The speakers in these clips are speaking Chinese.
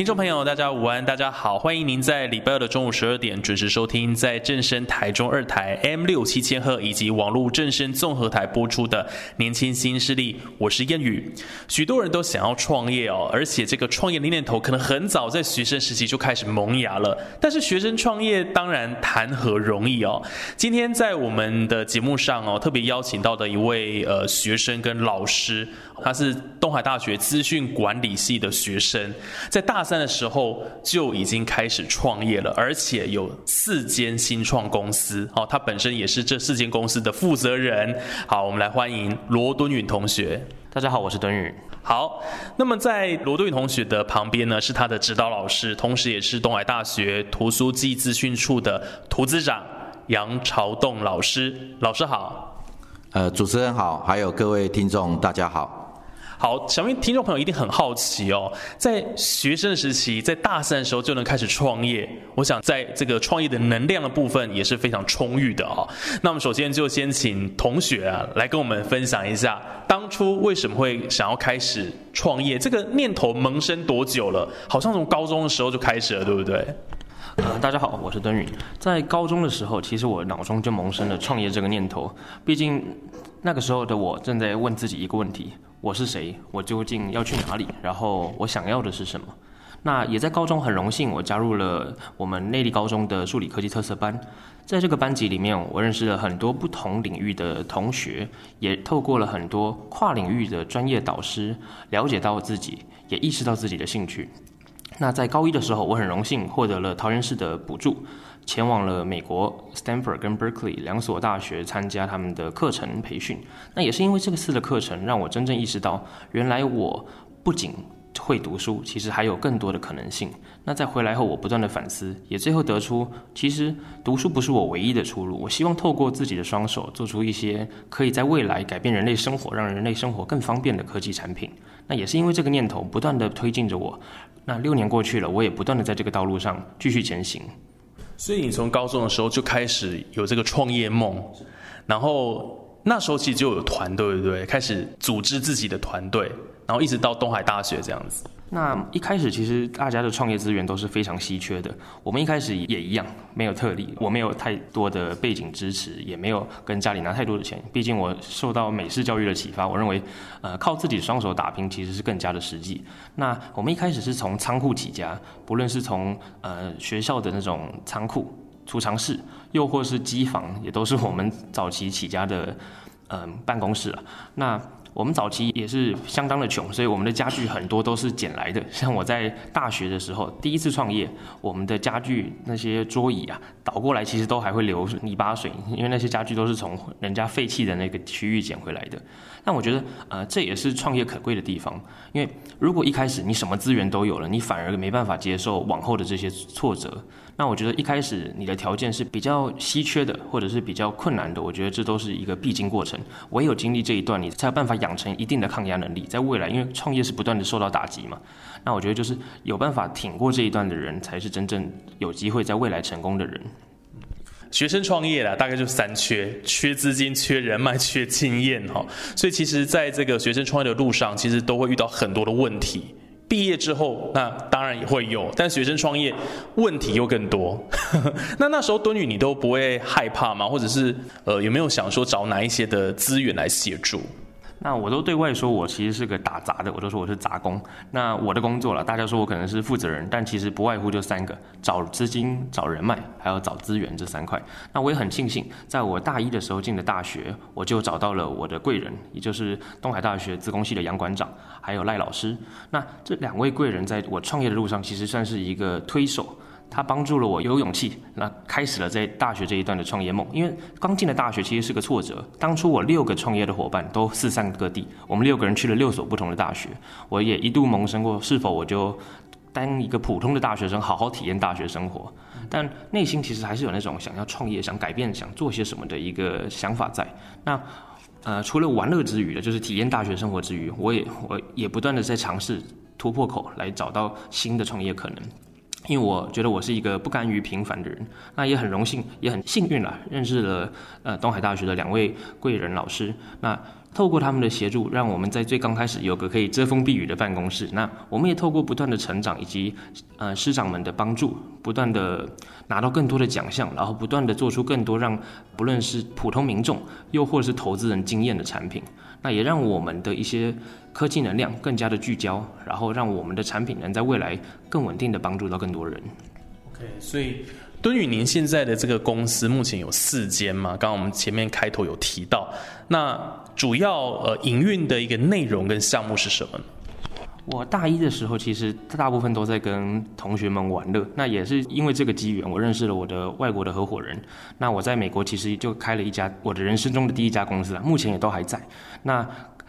听众朋友，大家午安，大家好，欢迎您在礼拜二的中午十二点准时收听，在正声台中二台 M 六七千赫以及网络正声综合台播出的《年轻新势力》，我是燕宇。许多人都想要创业哦，而且这个创业的念头可能很早在学生时期就开始萌芽了。但是学生创业当然谈何容易哦。今天在我们的节目上哦，特别邀请到的一位呃学生跟老师，他是东海大学资讯管理系的学生，在大。三的时候就已经开始创业了，而且有四间新创公司。哦，他本身也是这四间公司的负责人。好，我们来欢迎罗敦允同学。大家好，我是敦允。好，那么在罗敦允同学的旁边呢，是他的指导老师，同时也是东海大学图书记资讯处的图资长杨朝栋老师。老师好。呃，主持人好，还有各位听众，大家好。好，想必听众朋友一定很好奇哦，在学生时期，在大三的时候就能开始创业，我想在这个创业的能量的部分也是非常充裕的哦。那我们首先就先请同学啊来跟我们分享一下，当初为什么会想要开始创业？这个念头萌生多久了？好像从高中的时候就开始了，对不对？呃，大家好，我是敦宇。在高中的时候，其实我脑中就萌生了创业这个念头，毕竟那个时候的我正在问自己一个问题。我是谁？我究竟要去哪里？然后我想要的是什么？那也在高中很荣幸，我加入了我们内地高中的数理科技特色班。在这个班级里面，我认识了很多不同领域的同学，也透过了很多跨领域的专业导师，了解到自己，也意识到自己的兴趣。那在高一的时候，我很荣幸获得了桃园市的补助。前往了美国 Stanford 跟 Berkeley 两所大学参加他们的课程培训。那也是因为这个次的课程，让我真正意识到，原来我不仅会读书，其实还有更多的可能性。那在回来后，我不断的反思，也最后得出，其实读书不是我唯一的出路。我希望透过自己的双手，做出一些可以在未来改变人类生活、让人类生活更方便的科技产品。那也是因为这个念头，不断的推进着我。那六年过去了，我也不断的在这个道路上继续前行。所以你从高中的时候就开始有这个创业梦，然后那时候其实就有团队，对不对？开始组织自己的团队，然后一直到东海大学这样子。那一开始其实大家的创业资源都是非常稀缺的，我们一开始也一样，没有特例，我没有太多的背景支持，也没有跟家里拿太多的钱。毕竟我受到美式教育的启发，我认为，呃，靠自己双手打拼其实是更加的实际。那我们一开始是从仓库起家，不论是从呃学校的那种仓库、储藏室，又或是机房，也都是我们早期起家的嗯办公室了。那我们早期也是相当的穷，所以我们的家具很多都是捡来的。像我在大学的时候，第一次创业，我们的家具那些桌椅啊，倒过来其实都还会流泥巴水，因为那些家具都是从人家废弃的那个区域捡回来的。但我觉得，呃，这也是创业可贵的地方，因为如果一开始你什么资源都有了，你反而没办法接受往后的这些挫折。那我觉得一开始你的条件是比较稀缺的，或者是比较困难的，我觉得这都是一个必经过程。唯有经历这一段，你才有办法养成一定的抗压能力，在未来，因为创业是不断的受到打击嘛。那我觉得就是有办法挺过这一段的人，才是真正有机会在未来成功的人。学生创业啦，大概就三缺：缺资金、缺人脉、缺经验哈。所以其实在这个学生创业的路上，其实都会遇到很多的问题。毕业之后，那当然也会有，但学生创业问题又更多。那那时候蹲宇，你都不会害怕吗？或者是呃，有没有想说找哪一些的资源来协助？那我都对外说我其实是个打杂的，我都说我是杂工。那我的工作了，大家说我可能是负责人，但其实不外乎就三个：找资金、找人脉，还有找资源这三块。那我也很庆幸，在我大一的时候进的大学，我就找到了我的贵人，也就是东海大学资工系的杨馆长，还有赖老师。那这两位贵人在我创业的路上，其实算是一个推手。他帮助了我有勇气，那开始了在大学这一段的创业梦。因为刚进了大学其实是个挫折。当初我六个创业的伙伴都四散各地，我们六个人去了六所不同的大学。我也一度萌生过，是否我就当一个普通的大学生，好好体验大学生活。但内心其实还是有那种想要创业、想改变、想做些什么的一个想法在。那呃，除了玩乐之余的，就是体验大学生活之余，我也我也不断的在尝试突破口，来找到新的创业可能。因为我觉得我是一个不甘于平凡的人，那也很荣幸，也很幸运啦，认识了呃东海大学的两位贵人老师。那透过他们的协助，让我们在最刚开始有个可以遮风避雨的办公室。那我们也透过不断的成长以及呃师长们的帮助，不断的拿到更多的奖项，然后不断的做出更多让不论是普通民众又或者是投资人惊艳的产品。那也让我们的一些科技能量更加的聚焦，然后让我们的产品能在未来更稳定的帮助到更多人。OK，所以敦宇，您现在的这个公司目前有四间嘛？刚刚我们前面开头有提到，那主要呃营运的一个内容跟项目是什么？我大一的时候，其实大部分都在跟同学们玩乐。那也是因为这个机缘，我认识了我的外国的合伙人。那我在美国其实就开了一家我的人生中的第一家公司了，目前也都还在。那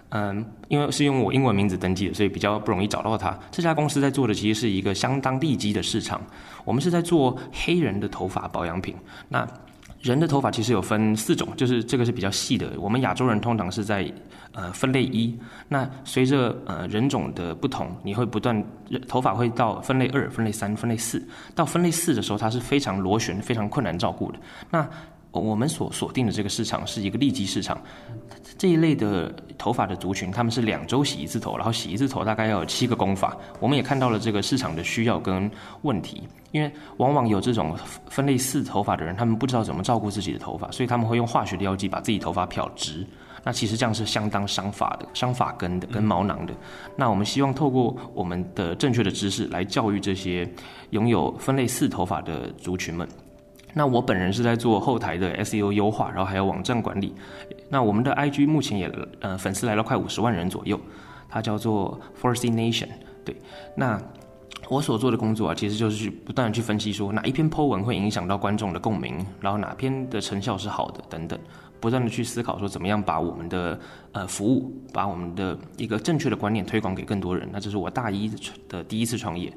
嗯，因为是用我英文名字登记的，所以比较不容易找到它。这家公司在做的其实是一个相当利基的市场。我们是在做黑人的头发保养品。那人的头发其实有分四种，就是这个是比较细的。我们亚洲人通常是在呃分类一，那随着呃人种的不同，你会不断头发会到分类二、分类三、分类四。到分类四的时候，它是非常螺旋、非常困难照顾的。那我们所锁定的这个市场是一个利基市场，这一类的头发的族群，他们是两周洗一次头，然后洗一次头大概要有七个工法。我们也看到了这个市场的需要跟问题，因为往往有这种分类四头发的人，他们不知道怎么照顾自己的头发，所以他们会用化学的药剂把自己头发漂直。那其实这样是相当伤发的、伤发根的、跟毛囊的。那我们希望透过我们的正确的知识来教育这些拥有分类四头发的族群们。那我本人是在做后台的 SEO 优化，然后还有网站管理。那我们的 IG 目前也呃粉丝来了快五十万人左右，它叫做 Force Nation。对，那我所做的工作啊，其实就是去不断的去分析说哪一篇 po 文会影响到观众的共鸣，然后哪篇的成效是好的等等，不断的去思考说怎么样把我们的呃服务，把我们的一个正确的观念推广给更多人。那这是我大一的第一次创业。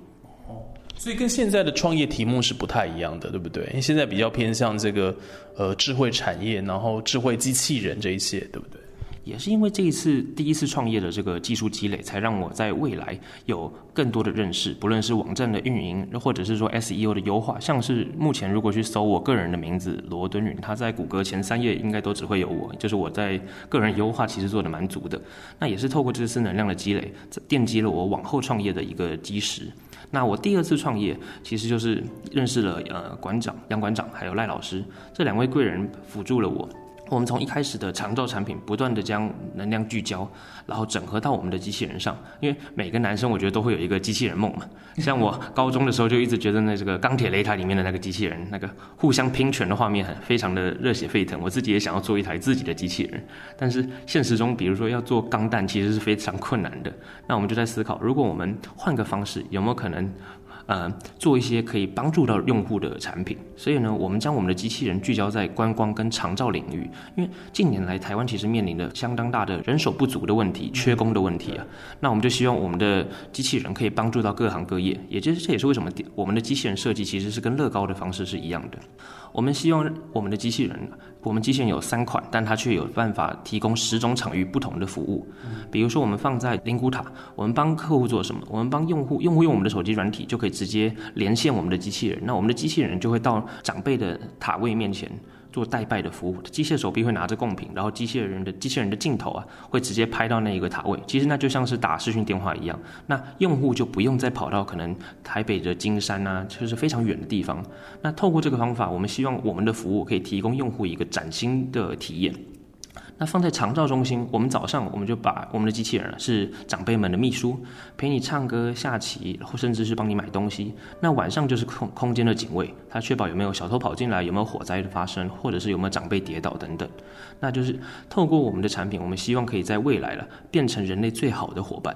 所以跟现在的创业题目是不太一样的，对不对？因为现在比较偏向这个呃智慧产业，然后智慧机器人这一些，对不对？也是因为这一次第一次创业的这个技术积累，才让我在未来有更多的认识，不论是网站的运营，或者是说 SEO 的优化。像是目前如果去搜我个人的名字罗敦允，他在谷歌前三页应该都只会有我，就是我在个人优化其实做的蛮足的。那也是透过这次能量的积累，奠基了我往后创业的一个基石。那我第二次创业，其实就是认识了呃馆长杨馆长还有赖老师这两位贵人辅助了我。我们从一开始的长照产品，不断的将能量聚焦，然后整合到我们的机器人上。因为每个男生我觉得都会有一个机器人梦嘛。像我高中的时候就一直觉得那这个钢铁擂台里面的那个机器人，那个互相拼拳的画面很非常的热血沸腾。我自己也想要做一台自己的机器人，但是现实中，比如说要做钢弹，其实是非常困难的。那我们就在思考，如果我们换个方式，有没有可能？呃，做一些可以帮助到用户的产品，所以呢，我们将我们的机器人聚焦在观光跟长照领域，因为近年来台湾其实面临着相当大的人手不足的问题、缺工的问题啊，那我们就希望我们的机器人可以帮助到各行各业，也就是这也是为什么我们的机器人设计其实是跟乐高的方式是一样的。我们希望我们的机器人，我们机器人有三款，但它却有办法提供十种场域不同的服务。比如说，我们放在灵谷塔，我们帮客户做什么？我们帮用户，用户用我们的手机软体就可以直接连线我们的机器人，那我们的机器人就会到长辈的塔位面前。做代拜的服务，机械手臂会拿着贡品，然后机械人的机器人的镜头啊，会直接拍到那一个塔位。其实那就像是打视讯电话一样，那用户就不用再跑到可能台北的金山啊，就是非常远的地方。那透过这个方法，我们希望我们的服务可以提供用户一个崭新的体验。那放在长照中心，我们早上我们就把我们的机器人是长辈们的秘书，陪你唱歌、下棋，或甚至是帮你买东西。那晚上就是空空间的警卫，它确保有没有小偷跑进来，有没有火灾的发生，或者是有没有长辈跌倒等等。那就是透过我们的产品，我们希望可以在未来了变成人类最好的伙伴。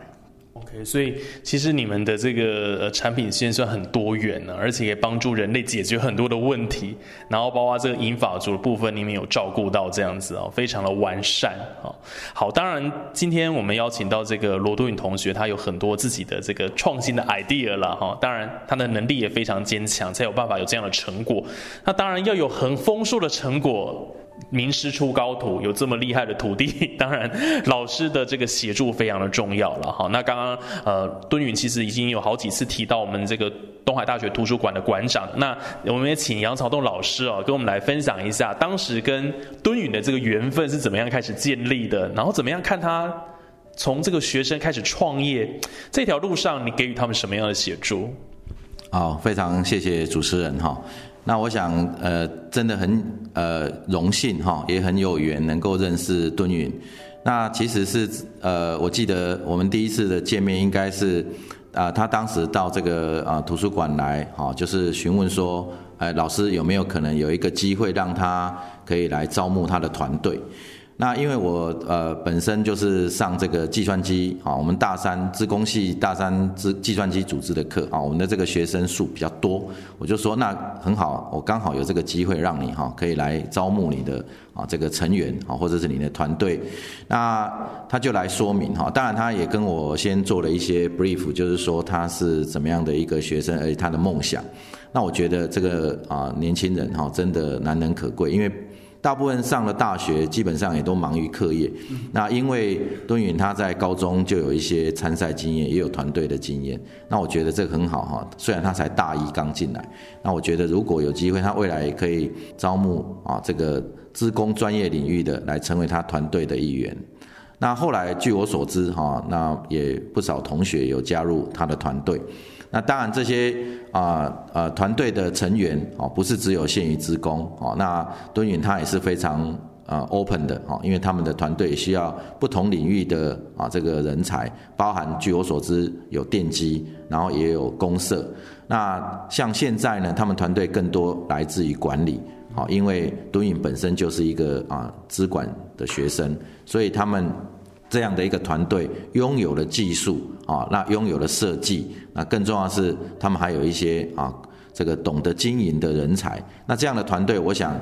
OK，所以其实你们的这个呃产品线算很多元呢，而且也帮助人类解决很多的问题。然后包括这个银发族的部分，你们有照顾到这样子哦，非常的完善哦。好，当然今天我们邀请到这个罗多允同学，他有很多自己的这个创新的 idea 了哈。当然他的能力也非常坚强，才有办法有这样的成果。那当然要有很丰硕的成果。名师出高徒，有这么厉害的徒弟，当然老师的这个协助非常的重要了哈。那刚刚呃敦允其实已经有好几次提到我们这个东海大学图书馆的馆长，那我们也请杨朝栋老师哦跟我们来分享一下当时跟敦允的这个缘分是怎么样开始建立的，然后怎么样看他从这个学生开始创业这条路上，你给予他们什么样的协助？好，非常谢谢主持人哈。那我想，呃，真的很呃荣幸哈，也很有缘能够认识敦允。那其实是呃，我记得我们第一次的见面应该是啊，他当时到这个啊图书馆来，哈，就是询问说，哎，老师有没有可能有一个机会让他可以来招募他的团队？那因为我呃本身就是上这个计算机啊，我们大三资工系大三资计算机组织的课啊，我们的这个学生数比较多，我就说那很好，我刚好有这个机会让你哈可以来招募你的啊这个成员啊或者是你的团队，那他就来说明哈，当然他也跟我先做了一些 brief，就是说他是怎么样的一个学生，而且他的梦想，那我觉得这个啊年轻人哈真的难能可贵，因为。大部分上了大学，基本上也都忙于课业。那因为敦允他在高中就有一些参赛经验，也有团队的经验。那我觉得这个很好哈。虽然他才大一刚进来，那我觉得如果有机会，他未来也可以招募啊这个资工专业领域的来成为他团队的一员。那后来据我所知哈，那也不少同学有加入他的团队。那当然，这些啊呃团队的成员哦，不是只有限于职工哦。那敦允他也是非常呃 open 的哦，因为他们的团队需要不同领域的啊这个人才，包含据我所知有电机，然后也有公社。那像现在呢，他们团队更多来自于管理，好，因为敦允本身就是一个啊资管的学生，所以他们。这样的一个团队拥有了技术啊，那拥有了设计，那更重要是他们还有一些啊，这个懂得经营的人才。那这样的团队，我想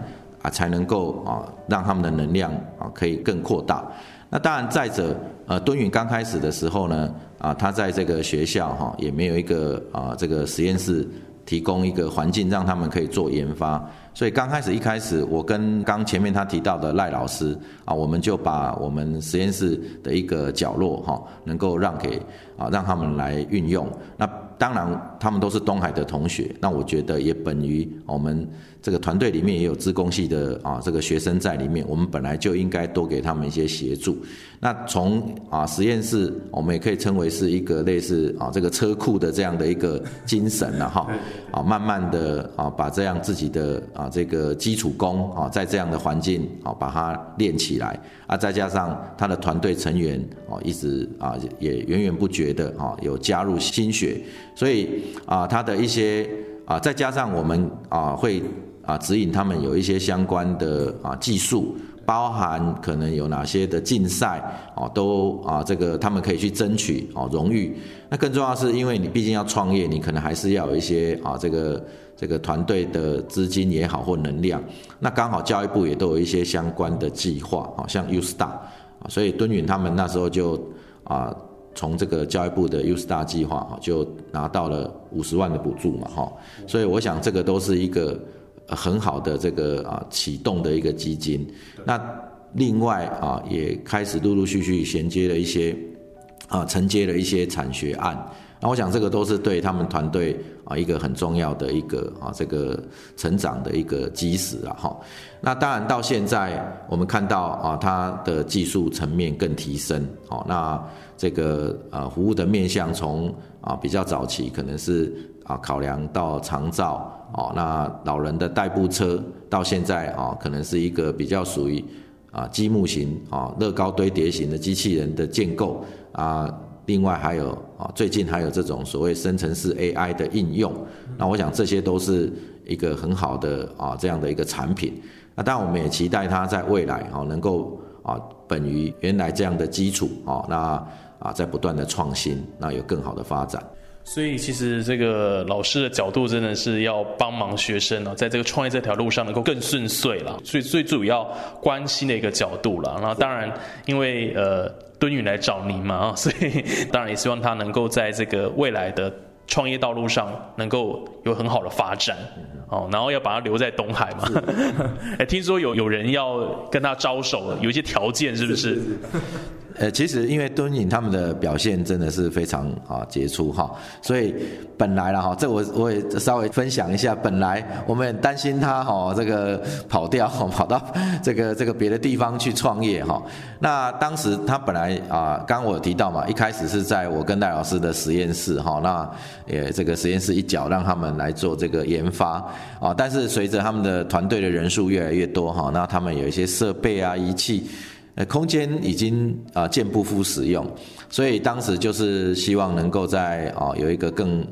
啊，才能够啊，让他们的能量啊可以更扩大。那当然，再者，呃，敦允刚开始的时候呢，啊，他在这个学校哈，也没有一个啊，这个实验室提供一个环境让他们可以做研发。所以刚开始一开始，我跟刚前面他提到的赖老师啊，我们就把我们实验室的一个角落哈，能够让给啊，让他们来运用。那当然，他们都是东海的同学，那我觉得也本于我们。这个团队里面也有资工系的啊，这个学生在里面，我们本来就应该多给他们一些协助。那从啊实验室，我们也可以称为是一个类似啊这个车库的这样的一个精神了哈。啊，慢慢的啊把这样自己的啊这个基础功啊，在这样的环境啊把它练起来啊，再加上他的团队成员啊一直啊也源源不绝的啊有加入心血，所以啊他的一些啊再加上我们啊会。啊，指引他们有一些相关的啊技术，包含可能有哪些的竞赛哦，都啊这个他们可以去争取哦荣誉。那更重要是因为你毕竟要创业，你可能还是要有一些啊这个这个团队的资金也好或能量。那刚好教育部也都有一些相关的计划，好像 U Star 啊，所以敦允他们那时候就啊从这个教育部的 U Star 计划哈就拿到了五十万的补助嘛哈，所以我想这个都是一个。很好的这个啊启动的一个基金，那另外啊也开始陆陆续续衔接了一些啊承接了一些产学案，那我想这个都是对他们团队啊一个很重要的一个啊这个成长的一个基石啊哈。那当然到现在我们看到啊它的技术层面更提升，哦那这个呃服务的面向从啊比较早期可能是啊考量到长照。哦，那老人的代步车到现在啊，可能是一个比较属于啊积木型啊乐高堆叠型的机器人的建构啊，另外还有啊最近还有这种所谓生成式 AI 的应用，那我想这些都是一个很好的啊这样的一个产品。那当然我们也期待它在未来啊能够啊本于原来这样的基础啊那啊在不断的创新，那有更好的发展。所以其实这个老师的角度真的是要帮忙学生哦，在这个创业这条路上能够更顺遂了，所以最主要关心的一个角度了。然后当然因为呃敦宇来找您嘛啊，所以当然也希望他能够在这个未来的创业道路上能够有很好的发展哦，然后要把他留在东海嘛。哎，听说有有人要跟他招手，有一些条件是不是？呃，其实因为敦颖他们的表现真的是非常啊杰出哈，所以本来了哈，这我我也稍微分享一下，本来我们很担心他哈这个跑掉，跑到这个这个别的地方去创业哈。那当时他本来啊，刚我提到嘛，一开始是在我跟戴老师的实验室哈，那也这个实验室一角让他们来做这个研发啊，但是随着他们的团队的人数越来越多哈，那他们有一些设备啊仪器。呃，空间已经啊见不敷使用，所以当时就是希望能够在啊有一个更。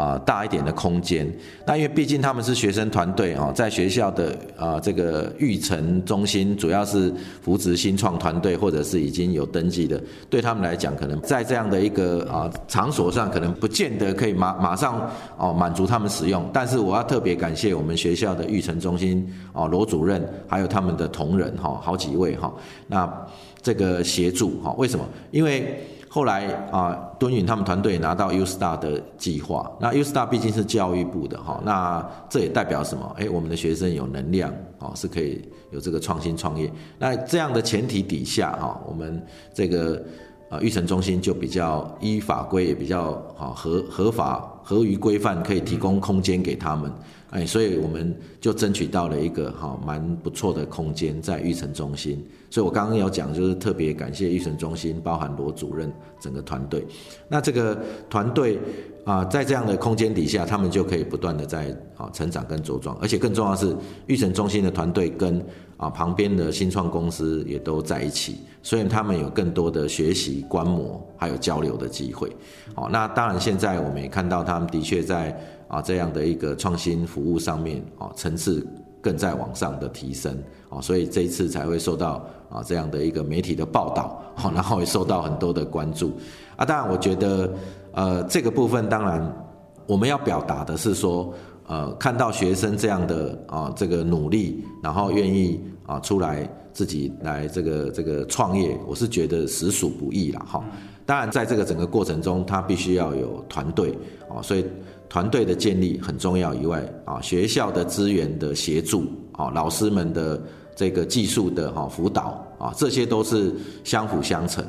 啊，大一点的空间。那因为毕竟他们是学生团队啊，在学校的啊这个育成中心，主要是扶持新创团队或者是已经有登记的，对他们来讲，可能在这样的一个啊场所上，可能不见得可以马马上哦满足他们使用。但是我要特别感谢我们学校的育成中心哦罗主任，还有他们的同仁哈，好几位哈，那这个协助哈，为什么？因为。后来啊，敦允他们团队拿到 U Star 的计划，那 U Star 毕竟是教育部的哈，那这也代表什么？哎，我们的学生有能量哦，是可以有这个创新创业。那这样的前提底下哈，我们这个呃育成中心就比较依法规也比较好合合法合于规范，可以提供空间给他们。哎，所以我们就争取到了一个哈蛮不错的空间在育成中心。所以我刚刚要讲，就是特别感谢育成中心，包含罗主任整个团队。那这个团队啊，在这样的空间底下，他们就可以不断的在啊成长跟茁壮。而且更重要的是，育成中心的团队跟啊旁边的新创公司也都在一起，所以他们有更多的学习、观摩还有交流的机会。哦，那当然现在我们也看到，他们的确在。啊，这样的一个创新服务上面啊，层次更在往上的提升啊，所以这一次才会受到啊这样的一个媒体的报道，好，然后也受到很多的关注啊。当然，我觉得呃这个部分，当然我们要表达的是说，呃，看到学生这样的啊这个努力，然后愿意啊出来自己来这个这个创业，我是觉得实属不易了哈。当然，在这个整个过程中，他必须要有团队啊，所以。团队的建立很重要以外，啊，学校的资源的协助，啊，老师们的这个技术的哈辅导，啊，这些都是相辅相成。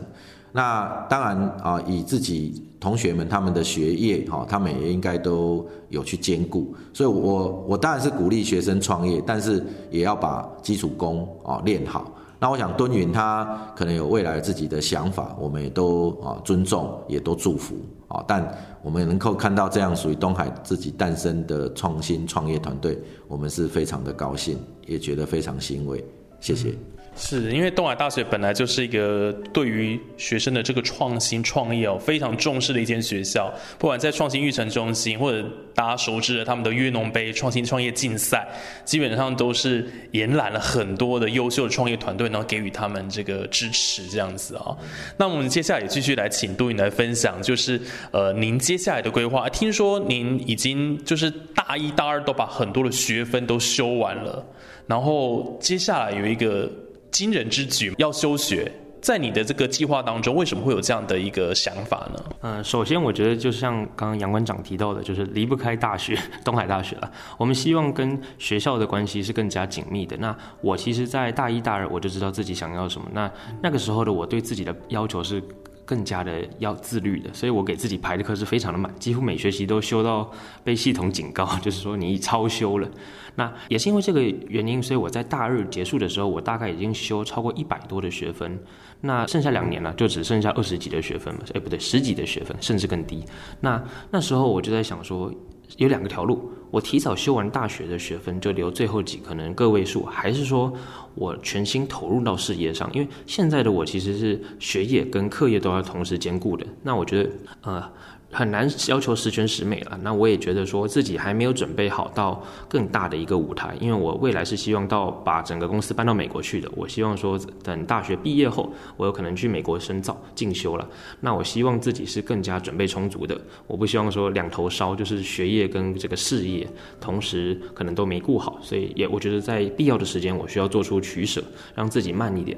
那当然啊，以自己同学们他们的学业，哈，他们也应该都有去兼顾。所以，我我当然是鼓励学生创业，但是也要把基础功啊练好。那我想敦云他可能有未来自己的想法，我们也都啊尊重，也都祝福啊。但我们能够看到这样属于东海自己诞生的创新创业团队，我们是非常的高兴，也觉得非常欣慰。谢谢。是因为东海大学本来就是一个对于学生的这个创新创业哦非常重视的一间学校，不管在创新育成中心或者大家熟知的他们的约农杯创新创业竞赛，基本上都是延揽了很多的优秀的创业团队，然后给予他们这个支持这样子啊。那我们接下来也继续来请杜颖来分享，就是呃您接下来的规划。听说您已经就是大一大二都把很多的学分都修完了，然后接下来有一个。惊人之举要休学，在你的这个计划当中，为什么会有这样的一个想法呢？嗯，首先我觉得就像刚刚杨馆长提到的，就是离不开大学，东海大学了。我们希望跟学校的关系是更加紧密的。那我其实，在大一、大二我就知道自己想要什么。那那个时候的我对自己的要求是。更加的要自律的，所以我给自己排的课是非常的满，几乎每学期都修到被系统警告，就是说你超修了。那也是因为这个原因，所以我在大二结束的时候，我大概已经修超过一百多的学分。那剩下两年呢，就只剩下二十几的学分了，哎不对，十几的学分，甚至更低。那那时候我就在想说。有两个条路，我提早修完大学的学分，就留最后几可能个位数，还是说我全心投入到事业上？因为现在的我其实是学业跟课业都要同时兼顾的。那我觉得，呃。很难要求十全十美了。那我也觉得说自己还没有准备好到更大的一个舞台，因为我未来是希望到把整个公司搬到美国去的。我希望说等大学毕业后，我有可能去美国深造进修了。那我希望自己是更加准备充足的。我不希望说两头烧，就是学业跟这个事业同时可能都没顾好。所以也我觉得在必要的时间，我需要做出取舍，让自己慢一点。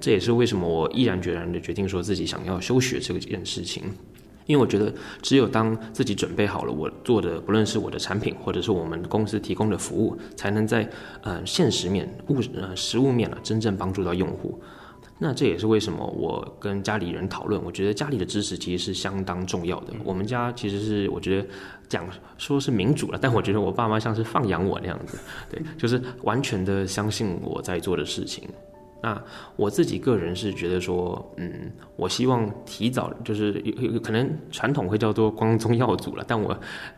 这也是为什么我毅然决然的决定说自己想要休学这件事情。因为我觉得，只有当自己准备好了，我做的不论是我的产品，或者是我们公司提供的服务，才能在呃现实面、物呃实物面啊，真正帮助到用户。那这也是为什么我跟家里人讨论，我觉得家里的支持其实是相当重要的。我们家其实是我觉得讲说是民主了，但我觉得我爸妈像是放养我那样子，对，就是完全的相信我在做的事情。那我自己个人是觉得说，嗯，我希望提早，就是有有可能传统会叫做光宗耀祖了，但我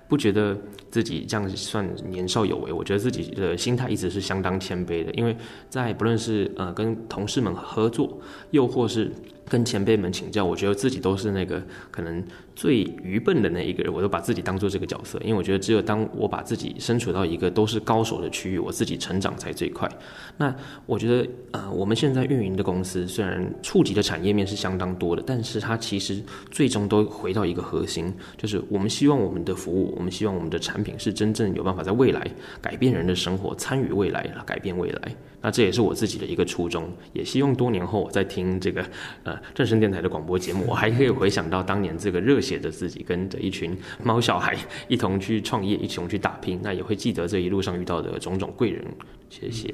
不觉得自己这样算年少有为，我觉得自己的心态一直是相当谦卑的，因为在不论是呃跟同事们合作，又或是。跟前辈们请教，我觉得自己都是那个可能最愚笨的那一个人，我都把自己当做这个角色，因为我觉得只有当我把自己身处到一个都是高手的区域，我自己成长才最快。那我觉得，呃，我们现在运营的公司虽然触及的产业面是相当多的，但是它其实最终都回到一个核心，就是我们希望我们的服务，我们希望我们的产品是真正有办法在未来改变人的生活，参与未来，改变未来。那这也是我自己的一个初衷，也希望多年后我在听这个正声电台的广播节目，我还可以回想到当年这个热血的自己，跟着一群猫小孩一同去创业，一同去打拼。那也会记得这一路上遇到的种种贵人。谢谢。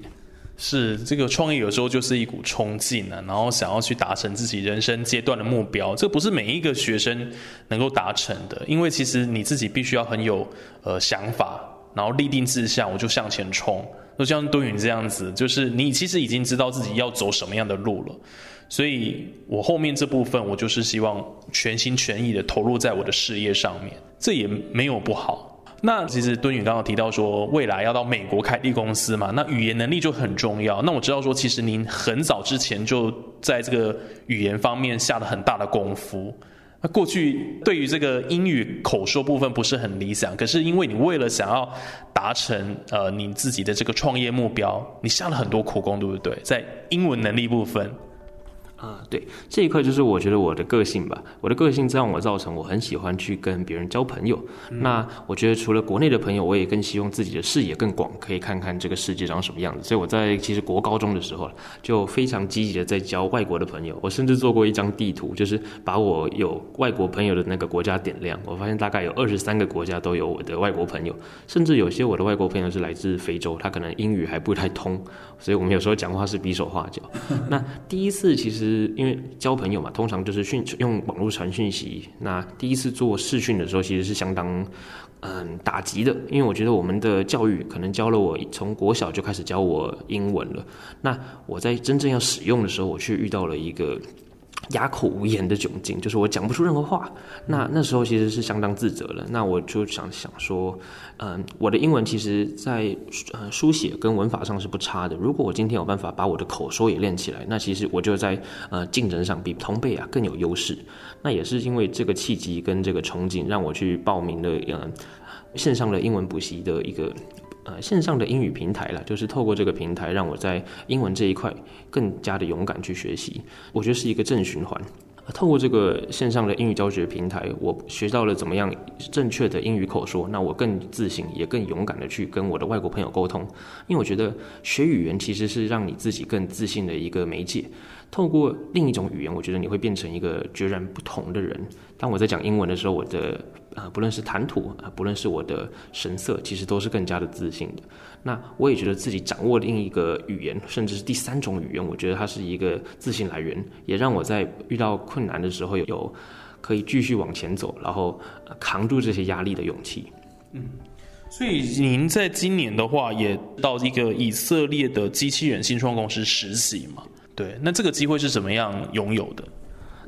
是这个创业有时候就是一股冲劲啊，然后想要去达成自己人生阶段的目标，这不是每一个学生能够达成的，因为其实你自己必须要很有呃想法，然后立定志向，我就向前冲。就像多云这样子，就是你其实已经知道自己要走什么样的路了，所以我后面这部分我就是希望全心全意的投入在我的事业上面，这也没有不好。那其实敦宇刚刚提到说未来要到美国开立公司嘛，那语言能力就很重要。那我知道说其实您很早之前就在这个语言方面下了很大的功夫。那过去对于这个英语口说部分不是很理想，可是因为你为了想要达成呃你自己的这个创业目标，你下了很多苦功，对不对？在英文能力部分。啊，对这一块就是我觉得我的个性吧，我的个性让我造成我很喜欢去跟别人交朋友。那我觉得除了国内的朋友，我也更希望自己的视野更广，可以看看这个世界长什么样子。所以我在其实国高中的时候就非常积极的在交外国的朋友。我甚至做过一张地图，就是把我有外国朋友的那个国家点亮。我发现大概有二十三个国家都有我的外国朋友，甚至有些我的外国朋友是来自非洲，他可能英语还不太通，所以我们有时候讲话是比手画脚。那第一次其实。因为交朋友嘛，通常就是讯用网络传讯息。那第一次做视讯的时候，其实是相当嗯打击的，因为我觉得我们的教育可能教了我从国小就开始教我英文了。那我在真正要使用的时候，我却遇到了一个。哑口无言的窘境，就是我讲不出任何话。那那时候其实是相当自责了。那我就想想说，嗯，我的英文其实，在呃书写跟文法上是不差的。如果我今天有办法把我的口说也练起来，那其实我就在呃竞争上比同辈啊更有优势。那也是因为这个契机跟这个憧憬，让我去报名了嗯线上的英文补习的一个。呃，线上的英语平台了，就是透过这个平台，让我在英文这一块更加的勇敢去学习。我觉得是一个正循环。透过这个线上的英语教学平台，我学到了怎么样正确的英语口说，那我更自信，也更勇敢的去跟我的外国朋友沟通。因为我觉得学语言其实是让你自己更自信的一个媒介。透过另一种语言，我觉得你会变成一个截然不同的人。当我在讲英文的时候，我的啊，不论是谈吐啊，不论是我的神色，其实都是更加的自信的。那我也觉得自己掌握另一个语言，甚至是第三种语言，我觉得它是一个自信来源，也让我在遇到困难的时候有可以继续往前走，然后扛住这些压力的勇气。嗯，所以您在今年的话，也到一个以色列的机器人新创公司实习嘛？对，那这个机会是怎么样拥有的？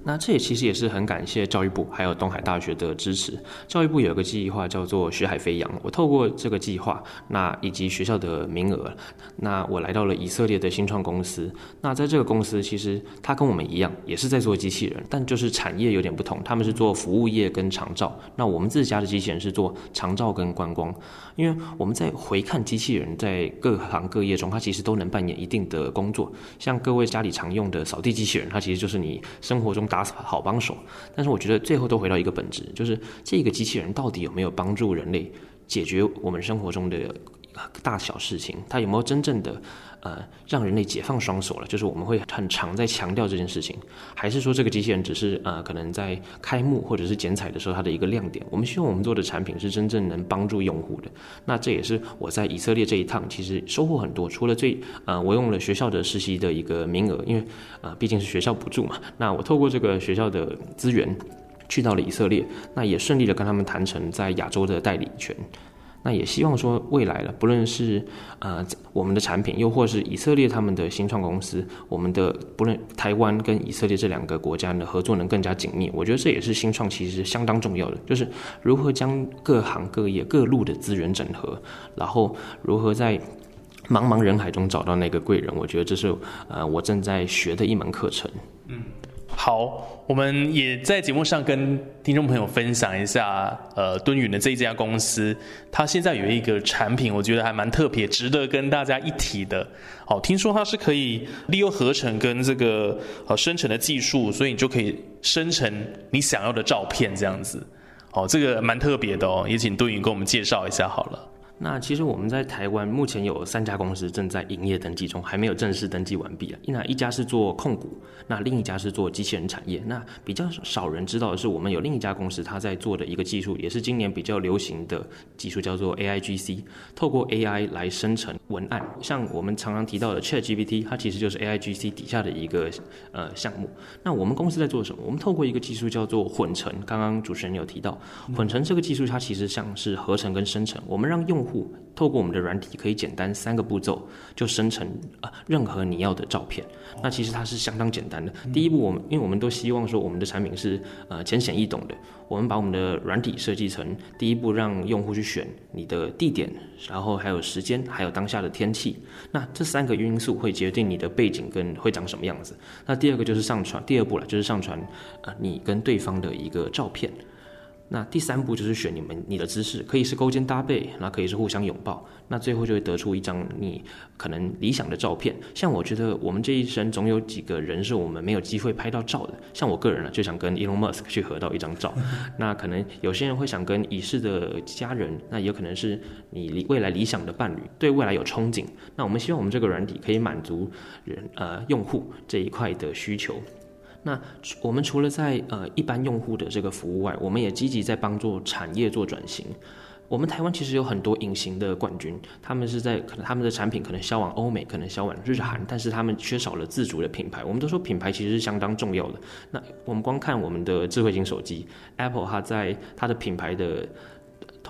那这也其实也是很感谢教育部还有东海大学的支持。教育部有个计划叫做“学海飞扬”，我透过这个计划，那以及学校的名额，那我来到了以色列的新创公司。那在这个公司，其实它跟我们一样，也是在做机器人，但就是产业有点不同，他们是做服务业跟长照。那我们自家的机器人是做长照跟观光。因为我们在回看机器人在各行各业中，它其实都能扮演一定的工作。像各位家里常用的扫地机器人，它其实就是你生活中打扫好帮手。但是我觉得最后都回到一个本质，就是这个机器人到底有没有帮助人类解决我们生活中的大小事情？它有没有真正的？呃，让人类解放双手了，就是我们会很常在强调这件事情，还是说这个机器人只是呃，可能在开幕或者是剪彩的时候它的一个亮点？我们希望我们做的产品是真正能帮助用户的。那这也是我在以色列这一趟其实收获很多。除了最呃，我用了学校的实习的一个名额，因为呃毕竟是学校补助嘛，那我透过这个学校的资源去到了以色列，那也顺利的跟他们谈成在亚洲的代理权。那也希望说未来了，不论是呃我们的产品，又或是以色列他们的新创公司，我们的不论台湾跟以色列这两个国家的合作能更加紧密。我觉得这也是新创其实相当重要的，就是如何将各行各业各路的资源整合，然后如何在茫茫人海中找到那个贵人。我觉得这是呃我正在学的一门课程。嗯。好，我们也在节目上跟听众朋友分享一下，呃，敦允的这一家公司，它现在有一个产品，我觉得还蛮特别，值得跟大家一提的。好，听说它是可以利用合成跟这个呃生成的技术，所以你就可以生成你想要的照片这样子。哦，这个蛮特别的哦，也请敦允跟我们介绍一下好了。那其实我们在台湾目前有三家公司正在营业登记中，还没有正式登记完毕啊。那一家是做控股，那另一家是做机器人产业。那比较少人知道的是，我们有另一家公司，它在做的一个技术，也是今年比较流行的技术，叫做 AIGC。透过 AI 来生成文案，像我们常常提到的 ChatGPT，它其实就是 AIGC 底下的一个呃项目。那我们公司在做什么？我们透过一个技术叫做混成。刚刚主持人有提到，混成这个技术，它其实像是合成跟生成。我们让用户透过我们的软体，可以简单三个步骤就生成呃任何你要的照片。那其实它是相当简单的。第一步，我们因为我们都希望说我们的产品是呃浅显易懂的，我们把我们的软体设计成第一步，让用户去选你的地点，然后还有时间，还有当下的天气。那这三个因素会决定你的背景跟会长什么样子。那第二个就是上传，第二步了就是上传呃你跟对方的一个照片。那第三步就是选你们你的姿势，可以是勾肩搭背，那可以是互相拥抱，那最后就会得出一张你可能理想的照片。像我觉得我们这一生总有几个人是我们没有机会拍到照的，像我个人呢就想跟 Elon Musk 去合到一张照。那可能有些人会想跟已逝的家人，那也可能是你未来理想的伴侣，对未来有憧憬。那我们希望我们这个软体可以满足人呃用户这一块的需求。那我们除了在呃一般用户的这个服务外，我们也积极在帮助产业做转型。我们台湾其实有很多隐形的冠军，他们是在可能他们的产品可能销往欧美，可能销往日韩，但是他们缺少了自主的品牌。我们都说品牌其实是相当重要的。那我们光看我们的智慧型手机，Apple 它在它的品牌的。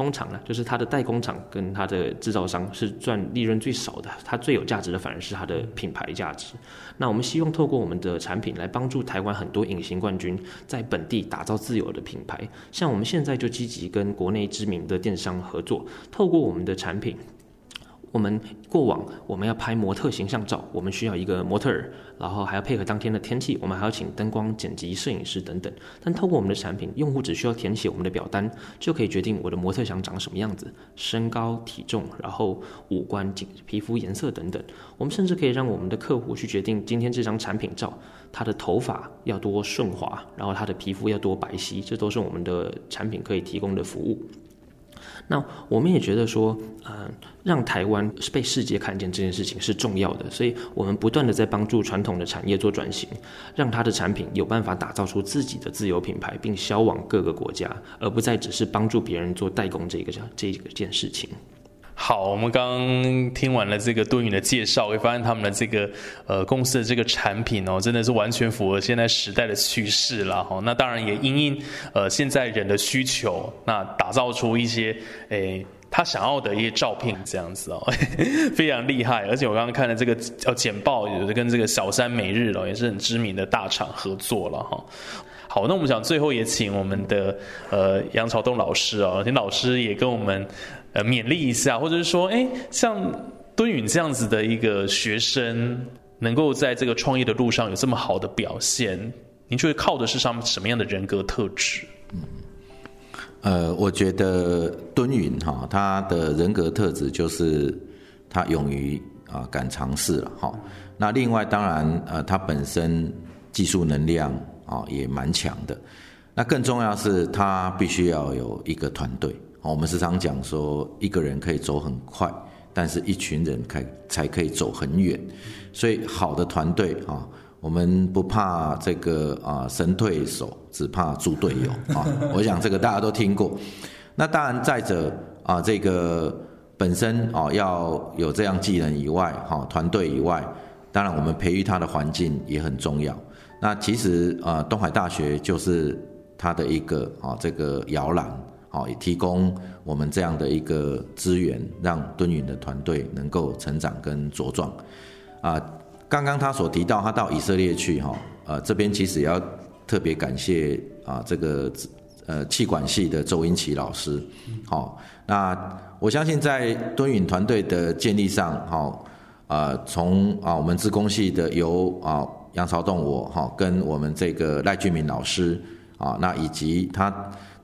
通常呢，就是它的代工厂跟它的制造商是赚利润最少的，它最有价值的反而是它的品牌价值。那我们希望透过我们的产品来帮助台湾很多隐形冠军在本地打造自有的品牌。像我们现在就积极跟国内知名的电商合作，透过我们的产品。我们过往我们要拍模特形象照，我们需要一个模特儿，然后还要配合当天的天气，我们还要请灯光、剪辑、摄影师等等。但透过我们的产品，用户只需要填写我们的表单，就可以决定我的模特想长什么样子，身高、体重，然后五官、皮肤颜色等等。我们甚至可以让我们的客户去决定今天这张产品照，他的头发要多顺滑，然后他的皮肤要多白皙，这都是我们的产品可以提供的服务。那我们也觉得说，呃，让台湾被世界看见这件事情是重要的，所以我们不断的在帮助传统的产业做转型，让它的产品有办法打造出自己的自有品牌，并销往各个国家，而不再只是帮助别人做代工这个这个件事情。好，我们刚刚听完了这个多云的介绍，会发现他们的这个呃公司的这个产品哦，真的是完全符合现在时代的趋势了哈。那当然也因应呃现在人的需求，那打造出一些诶他想要的一些照片，这样子哦，非常厉害。而且我刚刚看了这个呃简报，也是跟这个小山美日哦，也是很知名的大厂合作了哈。好，那我们想最后也请我们的呃杨朝栋老师哦，请老师也跟我们呃勉励一下，或者是说，哎，像敦允这样子的一个学生，能够在这个创业的路上有这么好的表现，您觉得靠的是上什么样的人格特质？嗯。呃，我觉得敦允哈，他的人格特质就是他勇于啊敢尝试了哈。那另外当然呃，他本身技术能量啊也蛮强的。那更重要是他必须要有一个团队。我们时常讲说，一个人可以走很快，但是一群人才才可以走很远。所以好的团队啊。我们不怕这个啊神退手，只怕猪队友啊！我想这个大家都听过。那当然，再者啊，这个本身啊要有这样技能以外，哈，团队以外，当然我们培育他的环境也很重要。那其实啊，东海大学就是他的一个啊这个摇篮，好，也提供我们这样的一个资源，让敦允的团队能够成长跟茁壮啊。刚刚他所提到，他到以色列去哈，呃，这边其实也要特别感谢啊，这个呃气管系的周英奇老师，好，那我相信在敦允团队的建立上，好，呃，从啊我们自工系的由啊杨朝栋我哈跟我们这个赖俊明老师啊，那以及他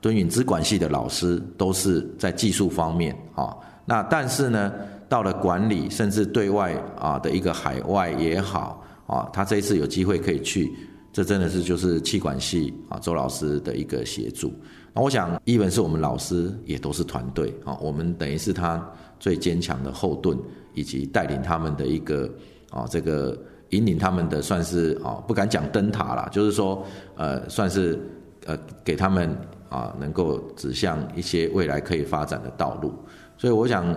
敦允资管系的老师，都是在技术方面啊，那但是呢。到了管理，甚至对外啊的一个海外也好啊，他这一次有机会可以去，这真的是就是气管系啊周老师的一个协助。那我想，一文是我们老师也都是团队啊，我们等于是他最坚强的后盾，以及带领他们的一个啊这个引领他们的算是啊不敢讲灯塔啦，就是说呃算是呃给他们啊能够指向一些未来可以发展的道路。所以我想。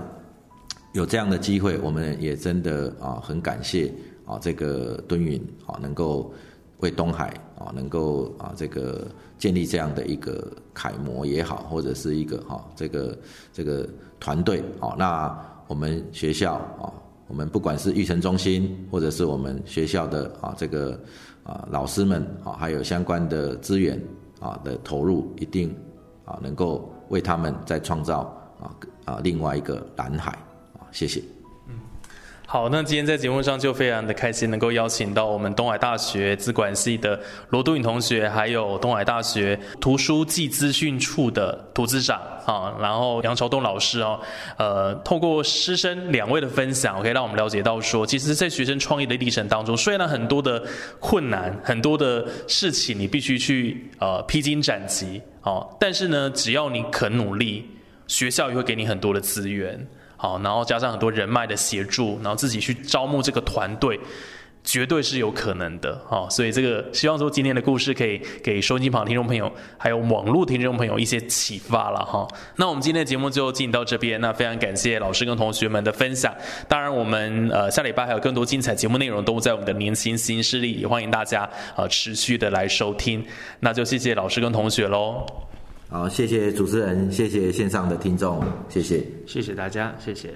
有这样的机会，我们也真的啊很感谢啊这个敦允啊能够为东海啊能够啊这个建立这样的一个楷模也好，或者是一个哈这个这个团队啊。那我们学校啊，我们不管是育成中心，或者是我们学校的啊这个啊老师们啊，还有相关的资源啊的投入，一定啊能够为他们再创造啊啊另外一个蓝海。啊谢谢。好，那今天在节目上就非常的开心，能够邀请到我们东海大学资管系的罗都颖同学，还有东海大学图书暨资讯处的图资长啊，然后杨朝东老师哦，呃，透过师生两位的分享，可以让我们了解到说，其实，在学生创业的历程当中，虽然很多的困难，很多的事情你必须去呃披荆斩棘哦，但是呢，只要你肯努力，学校也会给你很多的资源。好，然后加上很多人脉的协助，然后自己去招募这个团队，绝对是有可能的。哈，所以这个希望说今天的故事可以给收音机旁听众朋友，还有网络听众朋友一些启发了哈。那我们今天的节目就进行到这边，那非常感谢老师跟同学们的分享。当然，我们呃下礼拜还有更多精彩节目内容都在我们的年轻新势力，也欢迎大家呃持续的来收听。那就谢谢老师跟同学喽。好谢谢主持人谢谢线上的听众谢谢。谢谢大家谢谢。